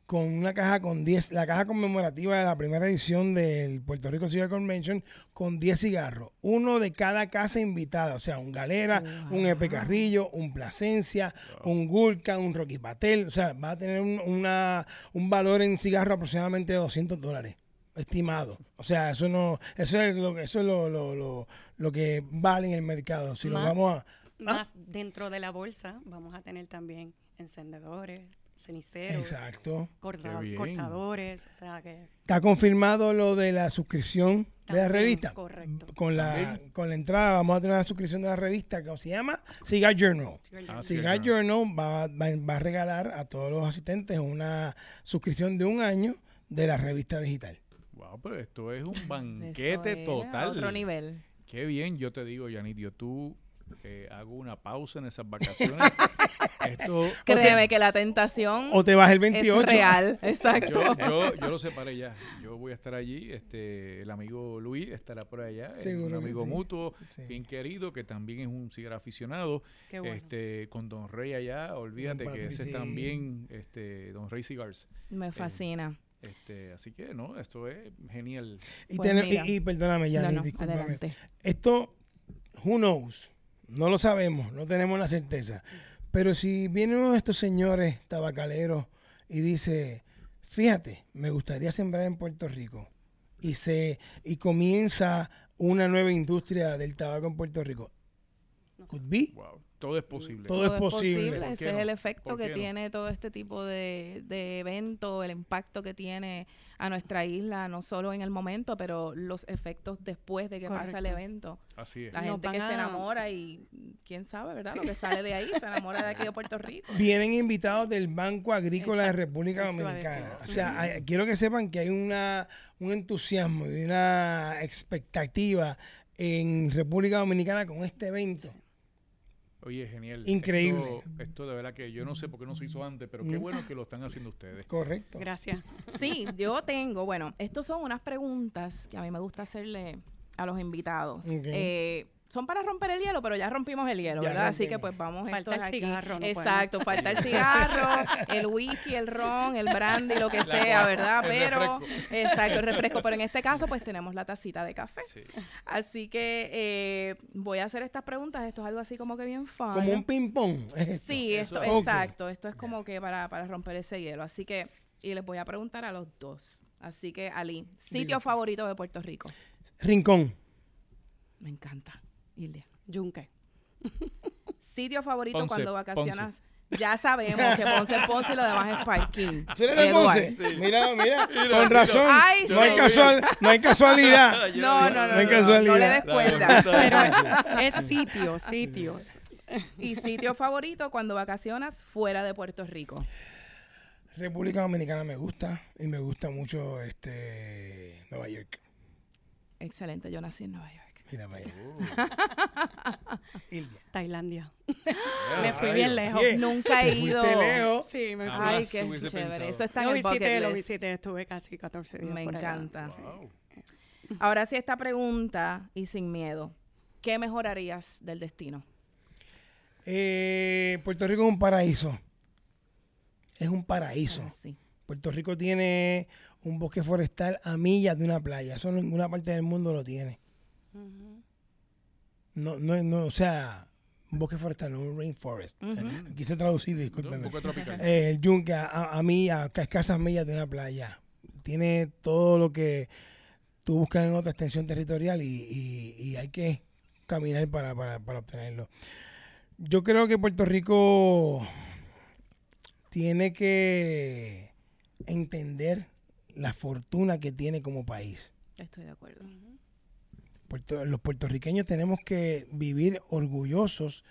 con una caja con 10, la caja conmemorativa de la primera edición del Puerto Rico Cigar Convention con 10 cigarros. Uno de cada casa invitada, o sea, un Galera, un Epe Carrillo, un Plasencia, un Gulca, un Rocky Patel. O sea, va a tener un, una- un valor en cigarro aproximadamente de 200 dólares estimado. O sea, eso no, eso es lo, eso es lo, lo, lo, lo que vale en el mercado. Si lo Más- vamos a Más dentro de la bolsa vamos a tener también encendedores, ceniceros, exacto. corta- cortadores, o sea que Está confirmado lo de la suscripción de la revista. correcto. Con la, También. con la entrada vamos a tener la suscripción de la revista que se llama Cigar Journal. Ah, Cigar Journal va, va, va a regalar a todos los asistentes una suscripción de un año de la revista digital. Wow, pero esto es un Eso banquete es total. Otro nivel. Qué bien, yo te digo, Yanidio, tú eh, hago una pausa en esas vacaciones. Esto, Créeme que la tentación O te vas el es 28. real. Exacto. yo, yo, yo lo separé ya. Yo voy a estar allí. Este, el amigo Luis estará por allá. es un amigo sí. mutuo, Sí. bien querido, que también es un cigar aficionado. Qué bueno. Este, con Don Rey allá, olvídate Don que ese es también este, Don Rey Cigars. Me fascina. Este, así que no, esto es genial. Y, Pues y- y perdóname, ya, no, no, discúlpame. adelante. Esto, who knows? No lo sabemos, no tenemos la certeza. Pero si viene uno de estos señores tabacaleros y dice, fíjate, me gustaría sembrar en Puerto Rico y se y comienza una nueva industria del tabaco en Puerto Rico, No sé. Could be. Wow. Todo es posible. Todo es posible. ¿Por Ese es el efecto ¿Por que no? tiene todo este tipo de, de evento, el impacto que tiene a nuestra isla, no solo en el momento, pero los efectos después de que pasa el evento. Así es. La Nos gente que se enamora y quién sabe, ¿verdad? Lo que sale de ahí, se enamora de aquí de Puerto Rico. Vienen invitados del Banco Agrícola de República Dominicana. O sea, hay- quiero que sepan que hay una, un entusiasmo y una expectativa en República Dominicana con este evento. Oye, genial. Increíble. Esto, esto de verdad que yo no sé por qué no se hizo antes, pero qué bueno que lo están haciendo ustedes. Correcto. Gracias. Sí, yo tengo, bueno, estos son unas preguntas que a mí me gusta hacerle a los invitados. Eh, son para romper el hielo, pero ya rompimos el hielo, Ya ¿verdad? Así que pues vamos Falta el aquí. cigarro, no podemos. Exacto, falta el cigarro, el whisky, el ron, el brandy, lo que sea, ¿verdad? el Pero, refresco. exacto, el refresco. Pero en este caso, pues tenemos la tacita de café. Sí. Así que eh, voy a hacer estas preguntas. Esto es algo así como que bien fun. Como un ping-pong. es esto. Sí, Eso esto, es. Ok. exacto. Esto es como que para, para romper ese hielo. Así que, y les voy a preguntar a los dos. Así que, Ali, sitio Dime. favorito de Puerto Rico. Rincón. Me encanta. Yunque. Sitio favorito Ponce, cuando vacacionas. Ya sabemos que Ponce es Ponce y lo demás es parking. ¿Tú eres. Ponce? Mira, mira, con razón. Ay, no, hay sí. casual, no hay casualidad. No, no, no, No hay no, no, casualidad. no le des cuerda. Pero es sitios, sitios. Y sitio favorito cuando vacacionas fuera de Puerto Rico. República Dominicana me gusta y me gusta mucho este Nueva York. Excelente, yo nací en Nueva York. Mira para allá. Ildia. Tailandia. Me Me fui bien lejos. Nunca he ido. lejos. Sí, me fui. Ay, qué chévere. pensado. Eso está en el bucket visité, lo visité. Estuve casi 14 días Me por allá. encanta. Wow. Ahora sí esta pregunta y sin miedo. ¿Qué mejorarías del destino? Eh, Puerto Rico es un paraíso. Es un paraíso. Ah, sí. Puerto Rico tiene un bosque forestal a millas de una playa. Eso en ninguna parte del mundo lo tiene. No, no, no, o sea, un bosque forestal, no un rainforest. Eh, Quise traducir, Un discúlpeme. poco tropical. Eh, el yunque a, a, a millas, a escasas millas de una playa. Tiene todo lo que tú buscas en otra extensión territorial y, y- y hay que caminar para, para, para obtenerlo. Yo creo que Puerto Rico tiene que entender la fortuna que tiene como país. Estoy de acuerdo. Puerto- los puertorriqueños tenemos que vivir orgullosos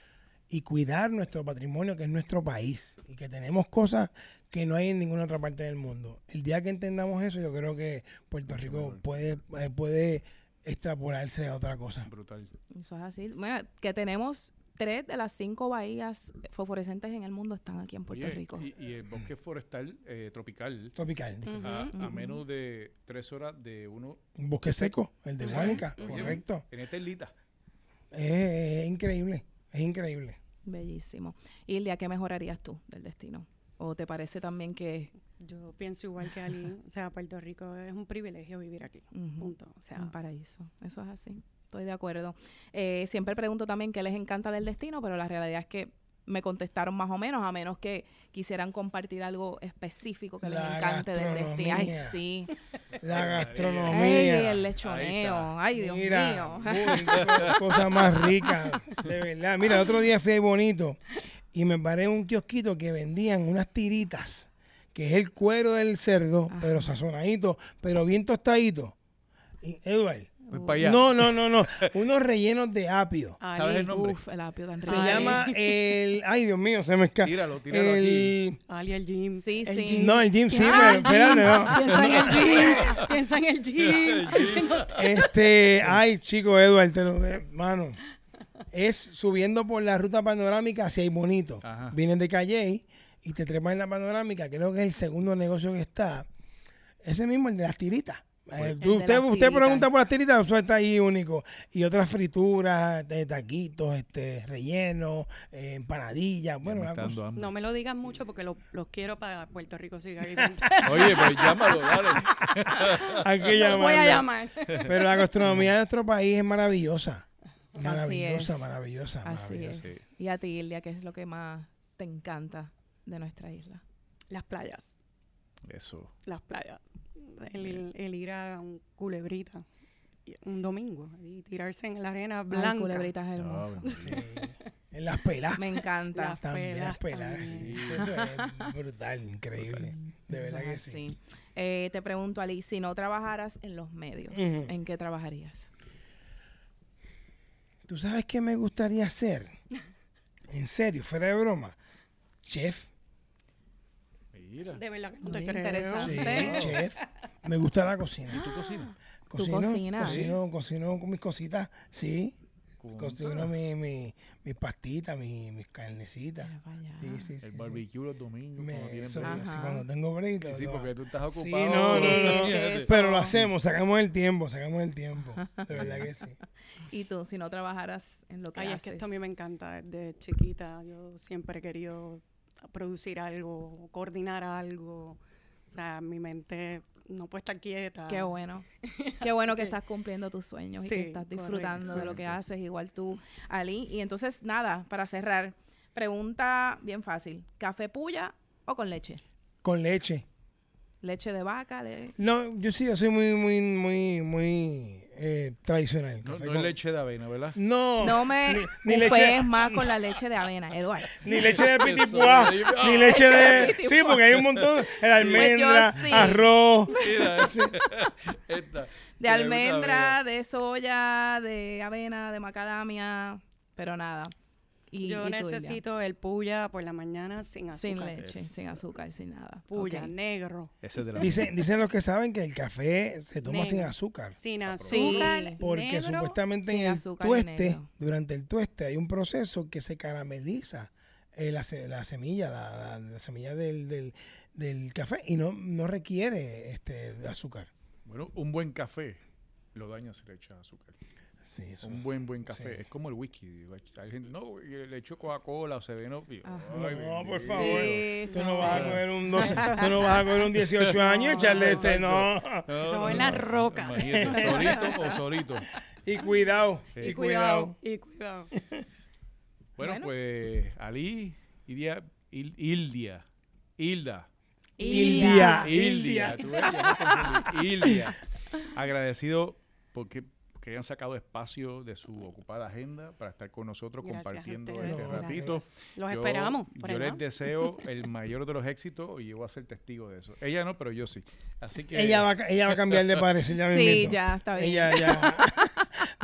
y cuidar nuestro patrimonio, que es nuestro país, y que tenemos cosas que no hay en ninguna otra parte del mundo. El día que entendamos eso, yo creo que Puerto Rico puede, eh, puede extrapolarse a otra cosa. Brutal. Eso es así. Bueno, que tenemos tres de las cinco bahías fosforescentes en el mundo están aquí en Puerto Oye, Rico. Y, y el bosque forestal eh, tropical Tropical. a, menos de tres horas de uno Un bosque seco, el de Guánica, Oye, correcto. en esta islita. Es, es increíble, es increíble. Bellísimo. Ildia, ¿qué mejorarías tú del destino? ¿O te parece también que Yo pienso igual que Ali. O sea, Puerto Rico es un privilegio vivir aquí. Punto. O sea, un paraíso? Eso es así. Estoy de acuerdo. Eh, siempre pregunto también qué les encanta del destino, pero la realidad es que me contestaron más o menos, a menos que quisieran compartir algo específico que les encante del destino. Ay, gastronomía. sí. La Ay, Ay, gastronomía. el lechoneo. Ay, Dios Mira, mío. muy- cosa más rica, de verdad. Mira, el otro día fui ahí bonito y me paré en un kiosquito que vendían unas tiritas, que es el cuero del cerdo, Ajá. pero sazonadito, pero bien tostadito. Y, Eduard, Voy para allá. no, no, no, no, unos rellenos de apio. Ali, ¿Sabes el nombre? Uf, el apio tan Se rico. llama el, ay Dios mío, se me escapa. Tíralo, tíralo aquí. El, Ali, el gym. Sí, el sí. gym. no, el gym, sí, Ah, pero espérate, no. Piensa en el gym. Piensa en el gym. Este, ay, chico, Eduard, te lo de, mano. Es subiendo por la ruta panorámica hacia ahí bonito. Ajá. Vienes de Calle y te trepas en la panorámica, creo que es el segundo negocio que está. Ese mismo, el de las tiritas. Eh, tú- de usted, usted pregunta por las tiritas, eso está ahí único. Y otras frituras, de taquitos, este, rellenos, eh, empanadillas, bueno, me cosa. No me lo digan mucho porque lo- los quiero para Puerto Rico siga viviendo. Oye, pues llámalo, dale. Hay que Lo voy a llamar. Pero la gastronomía de nuestro país es maravillosa. Así Maravillosa, es. maravillosa, Así maravillosa. es. Y a ti, Ildia, ¿qué es lo que más te encanta de nuestra isla? Las playas. Eso. Las playas. El, el ir a un culebrita. un domingo y tirarse en la arena Ay, blanca. culebrita es hermoso. Sí. En las pelas. Me encanta. Las También las pelas pelas. también. sí. Eso es brutal, increíble. De verdad que Eso sí. Eh, te pregunto, Ali, si no trabajaras en los medios. ¿en qué trabajarías? ¿Tú sabes qué me gustaría hacer? En serio, fuera de broma. Chef. Mira. De verdad que no Muy te creo. interesante. Sí, chef. Me gusta la cocina. ¿Y tú cocinas? ¿Tú Cocino, cocinas? Cocino, cocino con mis cositas, sí. Cocino mi, mi, mis pastitas, mi- mis carnecitas. Sí, sí, sí. El sí. barbecue los domingos. Me- cuando tienen eso, sí, cuando tengo break. Sí, porque tú estás Sí, ocupado. no, no, ¿Qué- no. qué es Pero lo hacemos, sacamos el tiempo, sacamos el tiempo. De verdad que sí. Y tú, si no trabajaras en lo que Ay, haces. es que esto a mí me encanta. Desde chiquita yo siempre he querido producir algo, coordinar algo. O sea, mi mente no puede estar quieta. Qué bueno. Qué bueno que que- estás cumpliendo tus sueños y que estás disfrutando de lo que haces, igual tú, Ali. Y entonces, nada, para cerrar, pregunta bien fácil. ¿Café puya o con leche? Con leche. Leche de vaca, le- No, yo sí, yo soy muy, muy, muy, muy eh, tradicional. No, Café no con- es leche de avena, ¿verdad? No, No me ni, ni leche, más con la leche de avena, Eduardo. ni leche de pitipuá, ni leche de... Sí, porque hay un montón. El almendra, Pues sí. arroz. Mira, esta. De almendra, de soya, de avena, de macadamia, pero nada. Y, Yo y necesito el puya por la mañana sin azúcar. sin leche, sin azúcar, sin nada. Puya, negro. Ese es de la Dicen, dicen los que saben que el café se toma sin azúcar. Sin Sí. azúcar. Porque negro. supuestamente en el tueste, negro. durante el tueste, hay un proceso que se carameliza eh, la, la semilla, la, la- la semilla del, del, del café y no, no requiere este azúcar. Bueno, un buen café lo daña si le echas azúcar. Sí, eso. Un buen, buen café. Sí. Es como el whisky. Hay gente, no, le echo Coca-Cola o Seveno. y- Ajá. ay, No, por favor. Sí, Tú no vas a sí. coger un 12, tú no vas a coger un 18 años y echarle este, no. No, Eso no, va en no, las no. rocas. Solito o solito. Y cuidado, Sí. y cuidado. Y cuidado. Bueno, Bueno. pues Ali, Idia, Il- Ildia, Hilda, Ildia. Ildia, confundí. Ildia. Agradecido porque que hayan sacado espacio de su ocupada agenda para estar con nosotros Gracias compartiendo este ratito. Los Yo- esperamos. por Yo les deseo el mayor de los éxitos y yo voy a ser testigo de eso. Ella no, pero yo sí. Así que Ella va, ella va a cambiar de parecer ya Sí, ya, está bien. Ella ya.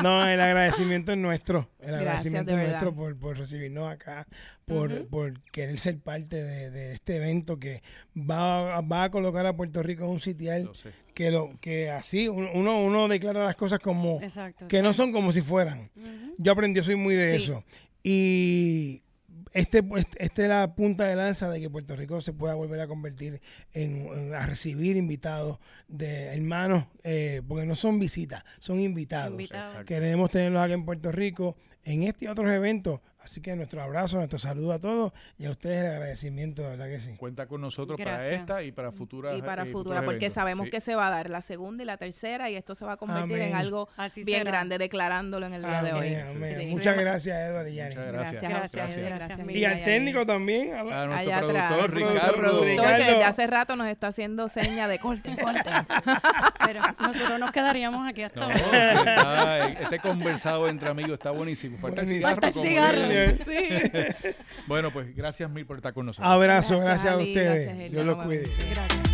No, el agradecimiento es nuestro. El Gracias, agradecimiento de es nuestro por, por recibirnos acá, por, por querer ser parte de, de este evento que va, a- va a colocar a Puerto Rico en un sitial sé. que lo que así uno, uno declara las cosas como Exacto. que no son como si fueran. Yo aprendí, yo soy muy de Sí. eso. Y este, este, este es la punta de lanza de que Puerto Rico se pueda volver a convertir en, en- a recibir invitados de hermanos, eh, porque no son visitas, son invitados. Queremos tenerlos acá en Puerto Rico en este y otros eventos. Así que nuestro abrazo, nuestro saludo a todos y a ustedes el agradecimiento, de verdad que sí. Cuenta con nosotros para Gracias. esta y para futuras y para eh, futura, futuros porque eventos. sabemos Sí. que se va a dar la segunda y la tercera y esto se va a convertir Amén. en algo Así bien será. grande, declarándolo en el día de hoy. Amén, amén. Sí. Muchas gracias, Edward y Yani. Muchas Gracias, Gracias. Gracias, gracias. Y al técnico también. a- A nuestro Allá atrás. productor, Ricardo. productor que Ricardo. desde hace rato nos está haciendo seña de corte, corte. Pero nosotros nos quedaríamos aquí hasta No, ahora. está, este conversado entre amigos está buenísimo. Falta el cigarro. Falta el como Bueno, pues gracias mil por estar con nosotros. Abrazo, Gracias, gracias, a Ali, ustedes. Dios los cuide. Gracias.